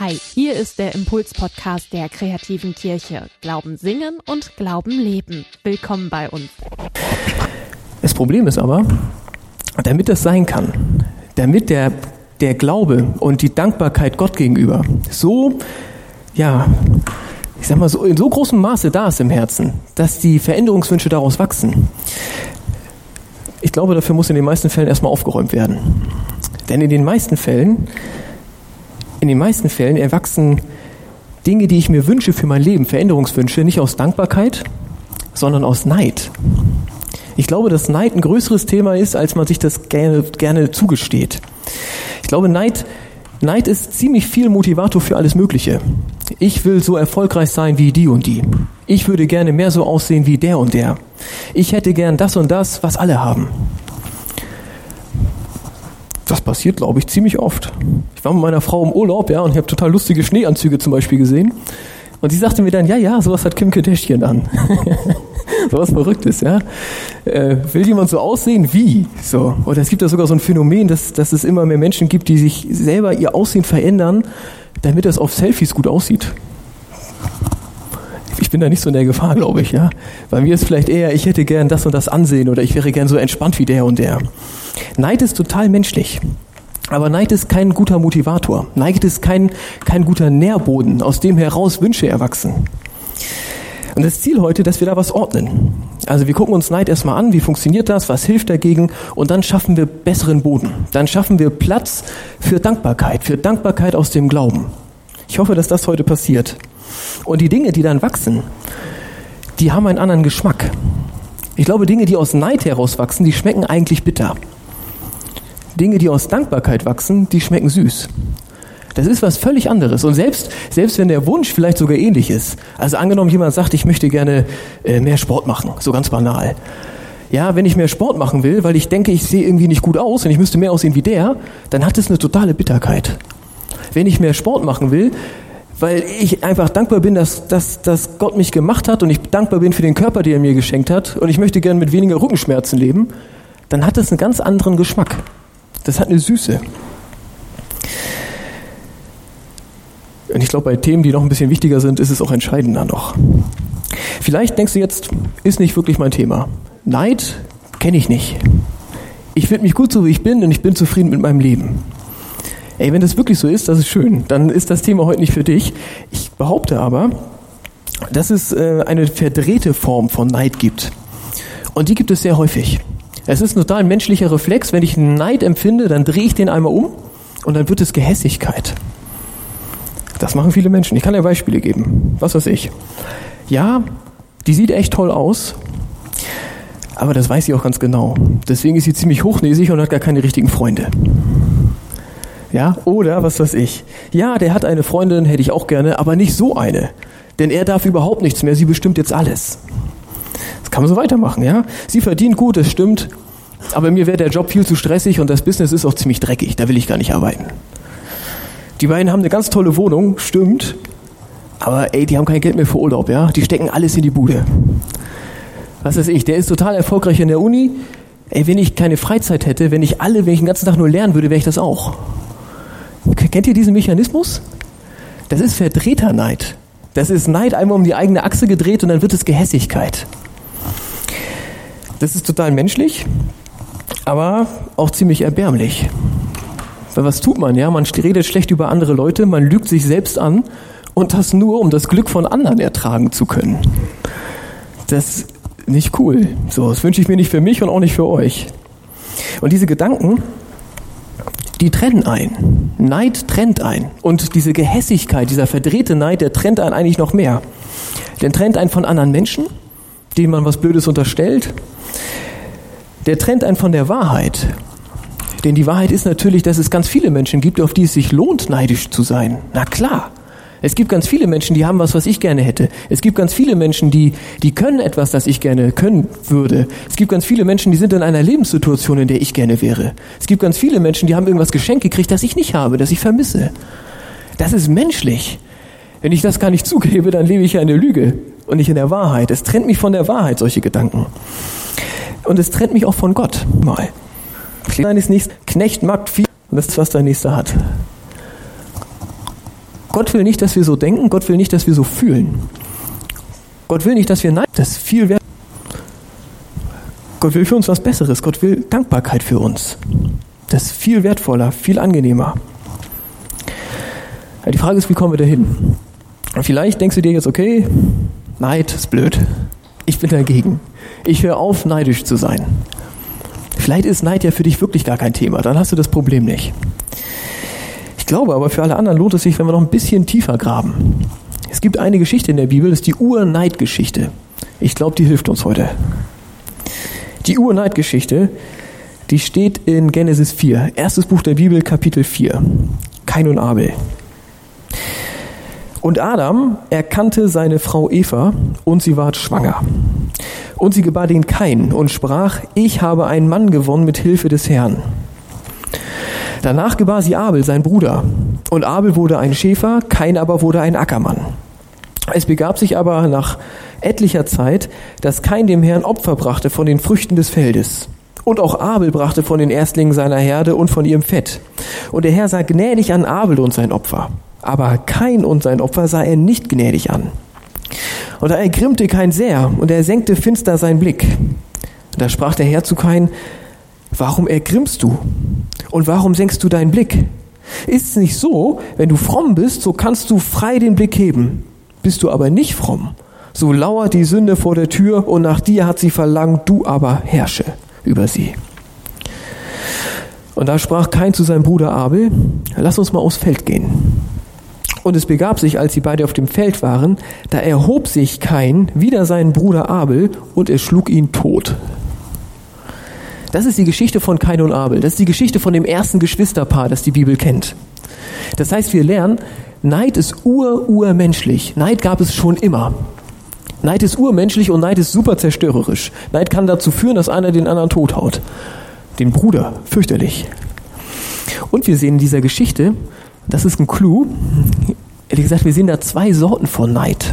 Hi, hier ist der Impuls-Podcast der kreativen Kirche. Glauben singen und Glauben leben. Willkommen bei uns. Das Problem ist aber, damit das sein kann, damit der, der Glaube und die Dankbarkeit Gott gegenüber so, ja, ich sag mal, so in so großem Maße da ist im Herzen, dass die Veränderungswünsche daraus wachsen. Ich glaube, dafür muss in den meisten Fällen erstmal aufgeräumt werden. Denn in den meisten Fällen in den meisten Fällen erwachsen Dinge, die ich mir wünsche für mein Leben, Veränderungswünsche, nicht aus Dankbarkeit, sondern aus Neid. Ich glaube, dass Neid ein größeres Thema ist, als man sich das gerne, gerne zugesteht. Ich glaube, Neid, Neid ist ziemlich viel Motivator für alles Mögliche. Ich will so erfolgreich sein wie die und die. Ich würde gerne mehr so aussehen wie der und der. Ich hätte gern das und das, was alle haben. Das passiert, glaube ich, ziemlich oft. Ich war mit meiner Frau im Urlaub, ja, und ich habe total lustige Schneeanzüge zum Beispiel gesehen. Und sie sagte mir dann, ja, ja, sowas hat Kim Kardashian an. sowas Verrücktes, ja. Äh, will jemand so aussehen wie? So. Oder es gibt da sogar so ein Phänomen, dass, dass es immer mehr Menschen gibt, die sich selber ihr Aussehen verändern, damit es auf Selfies gut aussieht. Ich bin da nicht so in der Gefahr, glaube ich, ja. Bei mir ist vielleicht eher, ich hätte gern das und das ansehen oder ich wäre gern so entspannt wie der und der. Neid ist total menschlich. Aber Neid ist kein guter Motivator. Neid ist kein, kein guter Nährboden, aus dem heraus Wünsche erwachsen. Und das Ziel heute, dass wir da was ordnen. Also wir gucken uns Neid erstmal an, wie funktioniert das, was hilft dagegen und dann schaffen wir besseren Boden. Dann schaffen wir Platz für Dankbarkeit, für Dankbarkeit aus dem Glauben. Ich hoffe, dass das heute passiert. Und die Dinge, die dann wachsen, die haben einen anderen Geschmack. Ich glaube, Dinge, die aus Neid heraus wachsen, die schmecken eigentlich bitter. Dinge, die aus Dankbarkeit wachsen, die schmecken süß. Das ist was völlig anderes. Und selbst, selbst wenn der Wunsch vielleicht sogar ähnlich ist. Also angenommen, jemand sagt, ich möchte gerne äh, mehr Sport machen. So ganz banal. Ja, wenn ich mehr Sport machen will, weil ich denke, ich sehe irgendwie nicht gut aus und ich müsste mehr aussehen wie der, dann hat es eine totale Bitterkeit. Wenn ich mehr Sport machen will, weil ich einfach dankbar bin, dass, dass, dass Gott mich gemacht hat und ich dankbar bin für den Körper, den er mir geschenkt hat und ich möchte gerne mit weniger Rückenschmerzen leben, dann hat das einen ganz anderen Geschmack. Das hat eine Süße. Und ich glaube, bei Themen, die noch ein bisschen wichtiger sind, ist es auch entscheidender noch. Vielleicht denkst du jetzt, ist nicht wirklich mein Thema. Neid kenne ich nicht. Ich finde mich gut so, wie ich bin und ich bin zufrieden mit meinem Leben. Ey, wenn das wirklich so ist, das ist schön. Dann ist das Thema heute nicht für dich. Ich behaupte aber, dass es äh, eine verdrehte Form von Neid gibt. Und die gibt es sehr häufig. Es ist ein total menschlicher Reflex. Wenn ich Neid empfinde, dann drehe ich den einmal um und dann wird es Gehässigkeit. Das machen viele Menschen. Ich kann dir Beispiele geben. Was weiß ich. Ja, die sieht echt toll aus, aber das weiß sie auch ganz genau. Deswegen ist sie ziemlich hochnäsig und hat gar keine richtigen Freunde. Ja, oder was weiß ich. Ja, der hat eine Freundin, hätte ich auch gerne, aber nicht so eine. Denn er darf überhaupt nichts mehr, sie bestimmt jetzt alles kann man so weitermachen, ja. Sie verdient gut, das stimmt, aber mir wäre der Job viel zu stressig und das Business ist auch ziemlich dreckig, da will ich gar nicht arbeiten. Die beiden haben eine ganz tolle Wohnung, stimmt, aber ey, die haben kein Geld mehr für Urlaub, ja. Die stecken alles in die Bude. Was weiß ich, der ist total erfolgreich in der Uni. Ey, wenn ich keine Freizeit hätte, wenn ich alle, wenn ich den ganzen Tag nur lernen würde, wäre ich das auch. Kennt ihr diesen Mechanismus? Das ist verdrehter Neid. Das ist Neid einmal um die eigene Achse gedreht und dann wird es Gehässigkeit. Das ist total menschlich, aber auch ziemlich erbärmlich. Weil was tut man, ja? Man redet schlecht über andere Leute, man lügt sich selbst an und das nur, um das Glück von anderen ertragen zu können. Das ist nicht cool. So, das wünsche ich mir nicht für mich und auch nicht für euch. Und diese Gedanken, die trennen ein. Neid trennt ein. Und diese Gehässigkeit, dieser verdrehte Neid, der trennt einen eigentlich noch mehr. Der trennt einen von anderen Menschen, denen man was Blödes unterstellt, der trennt einen von der Wahrheit. Denn die Wahrheit ist natürlich, dass es ganz viele Menschen gibt, auf die es sich lohnt, neidisch zu sein. Na klar. Es gibt ganz viele Menschen, die haben was, was ich gerne hätte. Es gibt ganz viele Menschen, die, die können etwas, das ich gerne können würde. Es gibt ganz viele Menschen, die sind in einer Lebenssituation, in der ich gerne wäre. Es gibt ganz viele Menschen, die haben irgendwas geschenkt gekriegt, das ich nicht habe, das ich vermisse. Das ist menschlich. Wenn ich das gar nicht zugebe, dann lebe ich ja in der Lüge und nicht in der Wahrheit. Es trennt mich von der Wahrheit, solche Gedanken. Und es trennt mich auch von Gott. Mal. Deines Nächsten, Knecht mag viel, und das ist, was dein Nächster hat. Gott will nicht, dass wir so denken, Gott will nicht, dass wir so fühlen. Gott will nicht, dass wir nein, das ist viel wert. Gott will für uns was Besseres. Gott will Dankbarkeit für uns. Das ist viel wertvoller, viel angenehmer. Die Frage ist, wie kommen wir dahin? Vielleicht denkst du dir jetzt, okay, Neid ist blöd. Ich bin dagegen. Ich höre auf, neidisch zu sein. Vielleicht ist Neid ja für dich wirklich gar kein Thema. Dann hast du das Problem nicht. Ich glaube aber, für alle anderen lohnt es sich, wenn wir noch ein bisschen tiefer graben. Es gibt eine Geschichte in der Bibel, das ist die Urneidgeschichte. Ich glaube, die hilft uns heute. Die Urneidgeschichte, die steht in Genesis 4, erstes Buch der Bibel, Kapitel 4. Kain und Abel. Und Adam erkannte seine Frau Eva und sie ward schwanger. Und sie gebar den Kain und sprach, ich habe einen Mann gewonnen mit Hilfe des Herrn. Danach gebar sie Abel, sein Bruder. Und Abel wurde ein Schäfer, Kain aber wurde ein Ackermann. Es begab sich aber nach etlicher Zeit, dass Kain dem Herrn Opfer brachte von den Früchten des Feldes. Und auch Abel brachte von den Erstlingen seiner Herde und von ihrem Fett. Und der Herr sah gnädig an Abel und sein Opfer aber Kain und sein Opfer sah er nicht gnädig an. Und da ergrimmte Kain sehr, und er senkte finster seinen Blick. Da sprach der Herr zu Kain, warum ergrimmst du? Und warum senkst du deinen Blick? Ist es nicht so, wenn du fromm bist, so kannst du frei den Blick heben. Bist du aber nicht fromm, so lauert die Sünde vor der Tür und nach dir hat sie verlangt, du aber herrsche über sie. Und da sprach Kain zu seinem Bruder Abel, lass uns mal aufs Feld gehen. Und es begab sich, als sie beide auf dem Feld waren, da erhob sich Kain wider seinen Bruder Abel und er schlug ihn tot. Das ist die Geschichte von Kain und Abel. Das ist die Geschichte von dem ersten Geschwisterpaar, das die Bibel kennt. Das heißt, wir lernen, Neid ist ur-urmenschlich. Neid gab es schon immer. Neid ist urmenschlich und Neid ist super zerstörerisch. Neid kann dazu führen, dass einer den anderen tothaut. Den Bruder, fürchterlich. Und wir sehen in dieser Geschichte, das ist ein Clou. Ehrlich gesagt, wir sehen da zwei Sorten von Neid.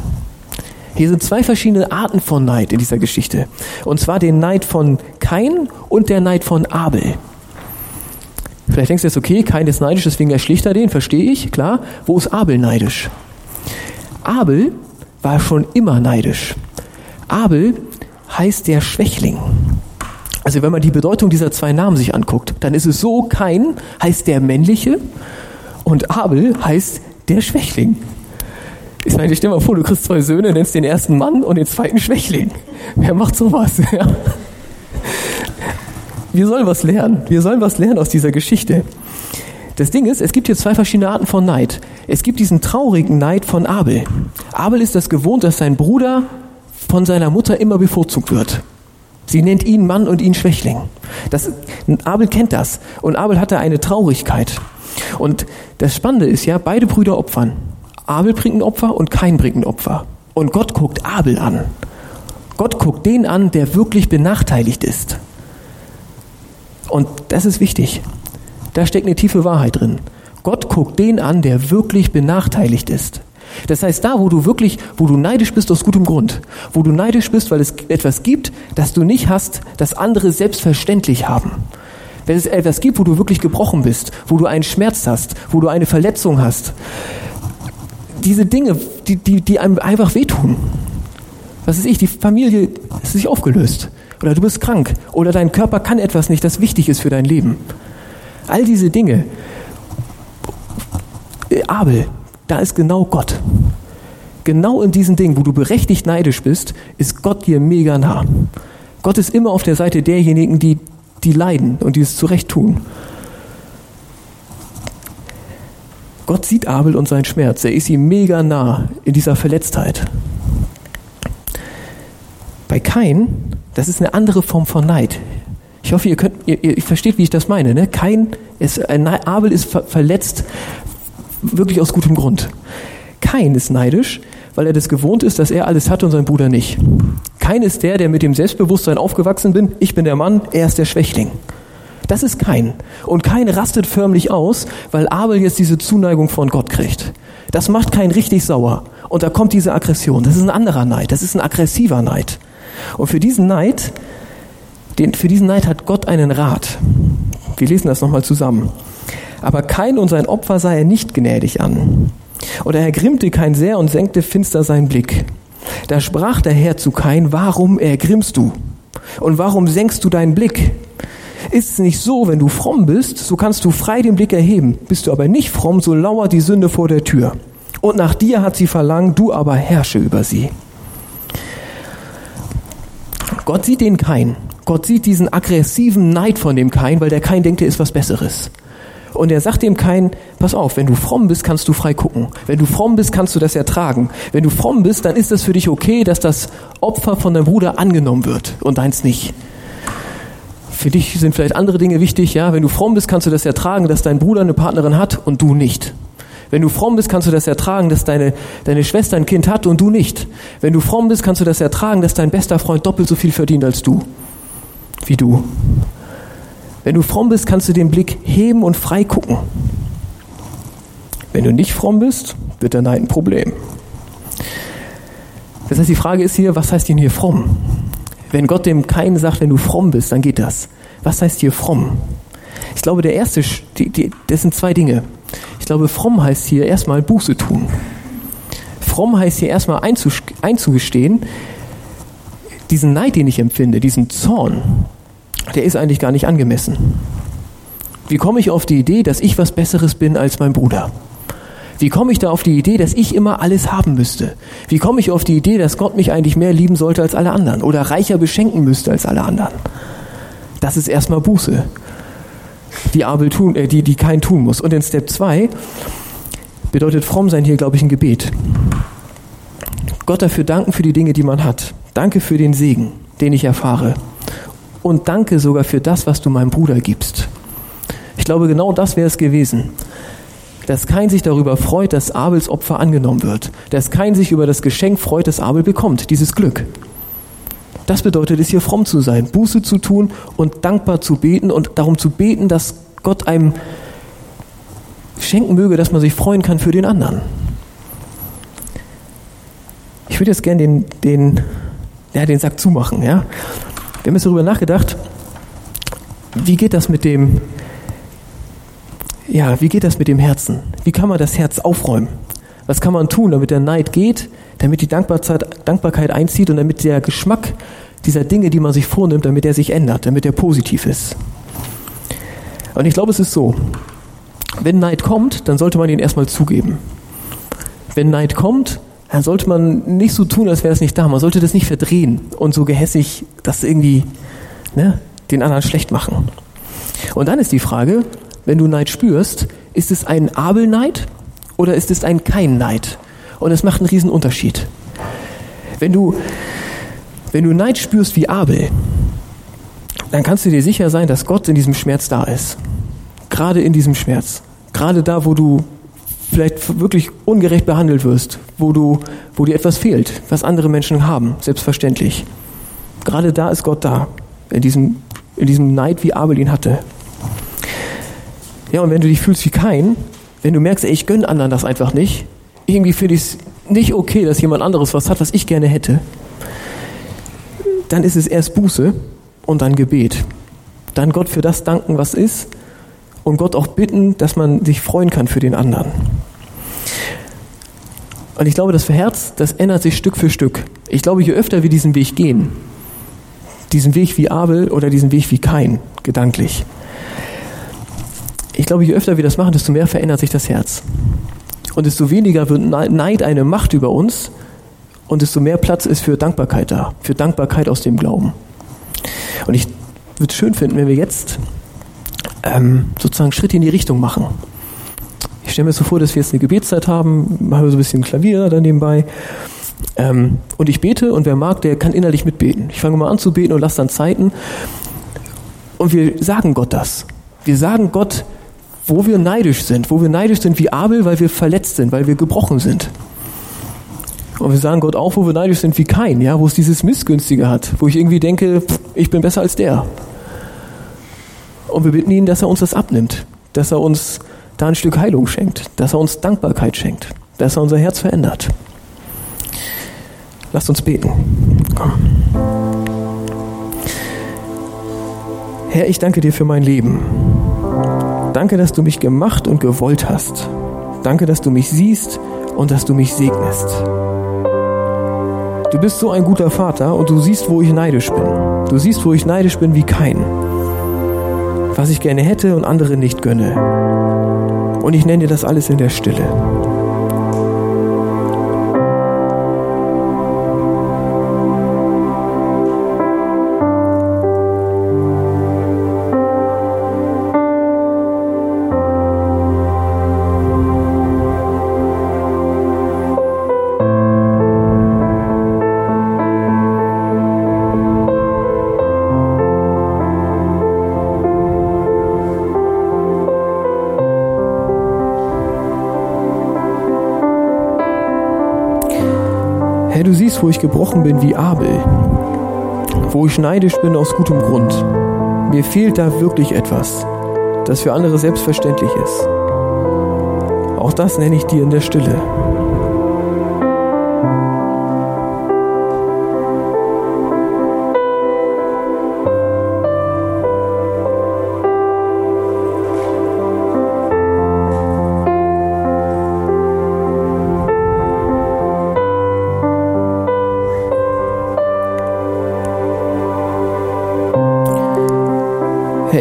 Hier sind zwei verschiedene Arten von Neid in dieser Geschichte. Und zwar den Neid von Kain und der Neid von Abel. Vielleicht denkst du jetzt, okay, Kain ist neidisch, deswegen erschlicht er den, verstehe ich, klar. Wo ist Abel neidisch? Abel war schon immer neidisch. Abel heißt der Schwächling. Also wenn man die Bedeutung dieser zwei Namen sich anguckt, dann ist es so, Kain heißt der männliche und Abel heißt der Schwächling. Ich meine, stell dir mal vor, du kriegst zwei Söhne, nennst den ersten Mann und den zweiten Schwächling. Wer macht sowas? Ja. Wir sollen was lernen. Wir sollen was lernen aus dieser Geschichte. Das Ding ist, es gibt hier zwei verschiedene Arten von Neid. Es gibt diesen traurigen Neid von Abel. Abel ist das gewohnt, dass sein Bruder von seiner Mutter immer bevorzugt wird. Sie nennt ihn Mann und ihn Schwächling. Das, Abel kennt das. Und Abel hatte eine Traurigkeit. Und das Spannende ist ja, beide Brüder opfern. Abel bringt ein Opfer und Kain bringt ein Opfer. Und Gott guckt Abel an. Gott guckt den an, der wirklich benachteiligt ist. Und das ist wichtig. Da steckt eine tiefe Wahrheit drin. Gott guckt den an, der wirklich benachteiligt ist. Das heißt, da, wo du wirklich, wo du neidisch bist aus gutem Grund, wo du neidisch bist, weil es etwas gibt, das du nicht hast, das andere selbstverständlich haben, wenn es etwas gibt, wo du wirklich gebrochen bist, wo du einen Schmerz hast, wo du eine Verletzung hast, diese Dinge, die, die, die einem einfach wehtun. Was ist ich, die Familie ist sich aufgelöst. Oder du bist krank. Oder dein Körper kann etwas nicht, das wichtig ist für dein Leben. All diese Dinge. Abel, da ist genau Gott. Genau in diesen Dingen, wo du berechtigt neidisch bist, ist Gott dir mega nah. Gott ist immer auf der Seite derjenigen, die die leiden und die es zurecht tun. Gott sieht Abel und seinen Schmerz. Er ist ihm mega nah in dieser Verletztheit. Bei Kain, das ist eine andere Form von Neid. Ich hoffe, ihr, könnt, ihr, ihr versteht, wie ich das meine. Ne? Kain ist, Abel ist ver verletzt, wirklich aus gutem Grund. Kain ist neidisch, weil er das gewohnt ist, dass er alles hat und sein Bruder nicht. Kein ist der, der mit dem Selbstbewusstsein aufgewachsen bin, ich bin der Mann, er ist der Schwächling. Das ist kein. Und kein rastet förmlich aus, weil Abel jetzt diese Zuneigung von Gott kriegt. Das macht kein richtig sauer. Und da kommt diese Aggression. Das ist ein anderer Neid. Das ist ein aggressiver Neid. Und für diesen Neid, den, für diesen Neid hat Gott einen Rat. Wir lesen das nochmal zusammen. Aber kein und sein Opfer sah er nicht gnädig an. Und er ergrimmte kein sehr und senkte finster seinen Blick. Da sprach der Herr zu Kain, warum ergrimmst du? Und warum senkst du deinen Blick? Ist es nicht so, wenn du fromm bist, so kannst du frei den Blick erheben. Bist du aber nicht fromm, so lauert die Sünde vor der Tür. Und nach dir hat sie verlangt, du aber herrsche über sie. Gott sieht den Kain. Gott sieht diesen aggressiven Neid von dem Kain, weil der Kain denkt, er ist was Besseres. Und er sagt dem Kain, pass auf, wenn du fromm bist, kannst du frei gucken. Wenn du fromm bist, kannst du das ertragen. Wenn du fromm bist, dann ist es für dich okay, dass das Opfer von deinem Bruder angenommen wird und deins nicht. Für dich sind vielleicht andere Dinge wichtig, ja. Wenn du fromm bist, kannst du das ertragen, dass dein Bruder eine Partnerin hat und du nicht. Wenn du fromm bist, kannst du das ertragen, dass deine, deine Schwester ein Kind hat und du nicht. Wenn du fromm bist, kannst du das ertragen, dass dein bester Freund doppelt so viel verdient als du. Wie du. Wenn du fromm bist, kannst du den Blick heben und frei gucken. Wenn du nicht fromm bist, wird der Neid ein Problem. Das heißt, die Frage ist hier, was heißt denn hier fromm? Wenn Gott dem keinen sagt, wenn du fromm bist, dann geht das. Was heißt hier fromm? Ich glaube, der erste, die, die, das sind zwei Dinge. Ich glaube, fromm heißt hier erstmal Buße tun. Fromm heißt hier erstmal einzugestehen, diesen Neid, den ich empfinde, diesen Zorn, der ist eigentlich gar nicht angemessen. Wie komme ich auf die Idee, dass ich was Besseres bin als mein Bruder? Wie komme ich da auf die Idee, dass ich immer alles haben müsste? Wie komme ich auf die Idee, dass Gott mich eigentlich mehr lieben sollte als alle anderen oder reicher beschenken müsste als alle anderen? Das ist erstmal Buße, die Abel tun, äh, die, die kein tun muss. Und in Step 2 bedeutet fromm sein hier, glaube ich, ein Gebet. Gott dafür danken für die Dinge, die man hat. Danke für den Segen, den ich erfahre und danke sogar für das, was du meinem Bruder gibst. Ich glaube, genau das wäre es gewesen. Dass kein sich darüber freut, dass Abels Opfer angenommen wird. Dass kein sich über das Geschenk freut, das Abel bekommt, dieses Glück. Das bedeutet es, hier fromm zu sein, Buße zu tun und dankbar zu beten und darum zu beten, dass Gott einem schenken möge, dass man sich freuen kann für den anderen. Ich würde jetzt gerne den, den, ja, den Sack zumachen, ja. Wir haben jetzt darüber nachgedacht, wie geht das mit dem, ja, wie geht das mit dem Herzen? Wie kann man das Herz aufräumen? Was kann man tun, damit der Neid geht, damit die Dankbarkeit einzieht und damit der Geschmack dieser Dinge, die man sich vornimmt, damit er sich ändert, damit er positiv ist? Und ich glaube, es ist so, wenn Neid kommt, dann sollte man ihn erstmal zugeben. Wenn Neid kommt, dann sollte man nicht so tun, als wäre es nicht da. Man sollte das nicht verdrehen und so gehässig das irgendwie ne, den anderen schlecht machen. Und dann ist die Frage, wenn du Neid spürst, ist es ein Abelneid oder ist es ein kein Neid? Und es macht einen riesen Unterschied. Wenn du, wenn du Neid spürst wie Abel, dann kannst du dir sicher sein, dass Gott in diesem Schmerz da ist. Gerade in diesem Schmerz. Gerade da, wo du vielleicht wirklich ungerecht behandelt wirst, wo du, wo dir etwas fehlt, was andere Menschen haben, selbstverständlich. Gerade da ist Gott da, in diesem, in diesem Neid, wie Abel ihn hatte. Ja, und wenn du dich fühlst wie kein, wenn du merkst, ey, ich gönne anderen das einfach nicht, irgendwie finde ich es nicht okay, dass jemand anderes was hat, was ich gerne hätte, dann ist es erst Buße und dann Gebet. Dann Gott für das danken, was ist und Gott auch bitten, dass man sich freuen kann für den anderen. Und ich glaube, das Herz, das ändert sich Stück für Stück. Ich glaube, je öfter wir diesen Weg gehen, diesen Weg wie Abel oder diesen Weg wie Kain, gedanklich. Ich glaube, je öfter wir das machen, desto mehr verändert sich das Herz. Und desto weniger wird Neid eine Macht über uns und desto mehr Platz ist für Dankbarkeit da, für Dankbarkeit aus dem Glauben. Und ich würde es schön finden, wenn wir jetzt ähm, sozusagen Schritte in die Richtung machen. Ich stelle mir so vor, dass wir jetzt eine Gebetszeit haben, machen wir so ein bisschen Klavier da nebenbei. Ähm, und ich bete und wer mag, der kann innerlich mitbeten. Ich fange mal an zu beten und lasse dann Zeiten. Und wir sagen Gott das. Wir sagen Gott, wo wir neidisch sind, wo wir neidisch sind wie Abel, weil wir verletzt sind, weil wir gebrochen sind. Und wir sagen Gott auch, wo wir neidisch sind wie kein, ja, wo es dieses Missgünstige hat, wo ich irgendwie denke, ich bin besser als der. Und wir bitten ihn, dass er uns das abnimmt, dass er uns da ein Stück Heilung schenkt, dass er uns Dankbarkeit schenkt, dass er unser Herz verändert. Lasst uns beten. Komm. Herr, ich danke dir für mein Leben. Danke, dass du mich gemacht und gewollt hast. Danke, dass du mich siehst und dass du mich segnest. Du bist so ein guter Vater und du siehst, wo ich neidisch bin. Du siehst, wo ich neidisch bin wie kein. Was ich gerne hätte und andere nicht gönne. Und ich nenne dir das alles in der Stille. Wo ich gebrochen bin wie Abel, wo ich neidisch bin aus gutem Grund. Mir fehlt da wirklich etwas, das für andere selbstverständlich ist. Auch das nenne ich dir in der Stille.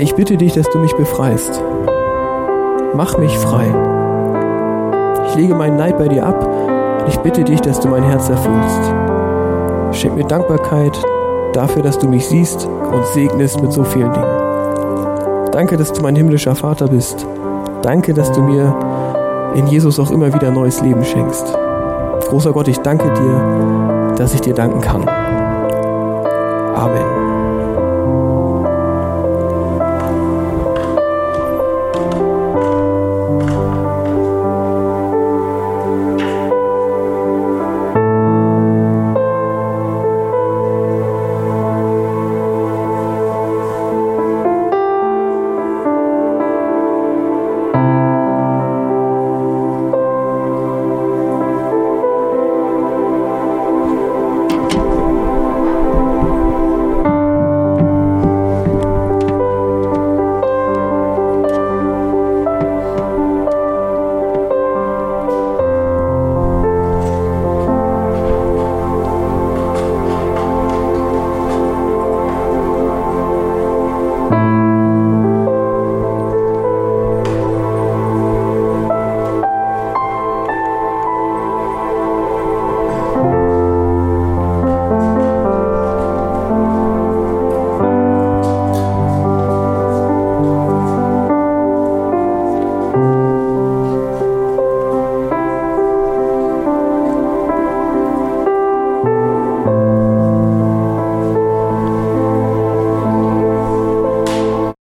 Herr, ich bitte dich, dass du mich befreist. Mach mich frei. Ich lege meinen Neid bei dir ab und ich bitte dich, dass du mein Herz erfüllst. Schenk mir Dankbarkeit dafür, dass du mich siehst und segnest mit so vielen Dingen. Danke, dass du mein himmlischer Vater bist. Danke, dass du mir in Jesus auch immer wieder neues Leben schenkst. Großer Gott, ich danke dir, dass ich dir danken kann. Amen.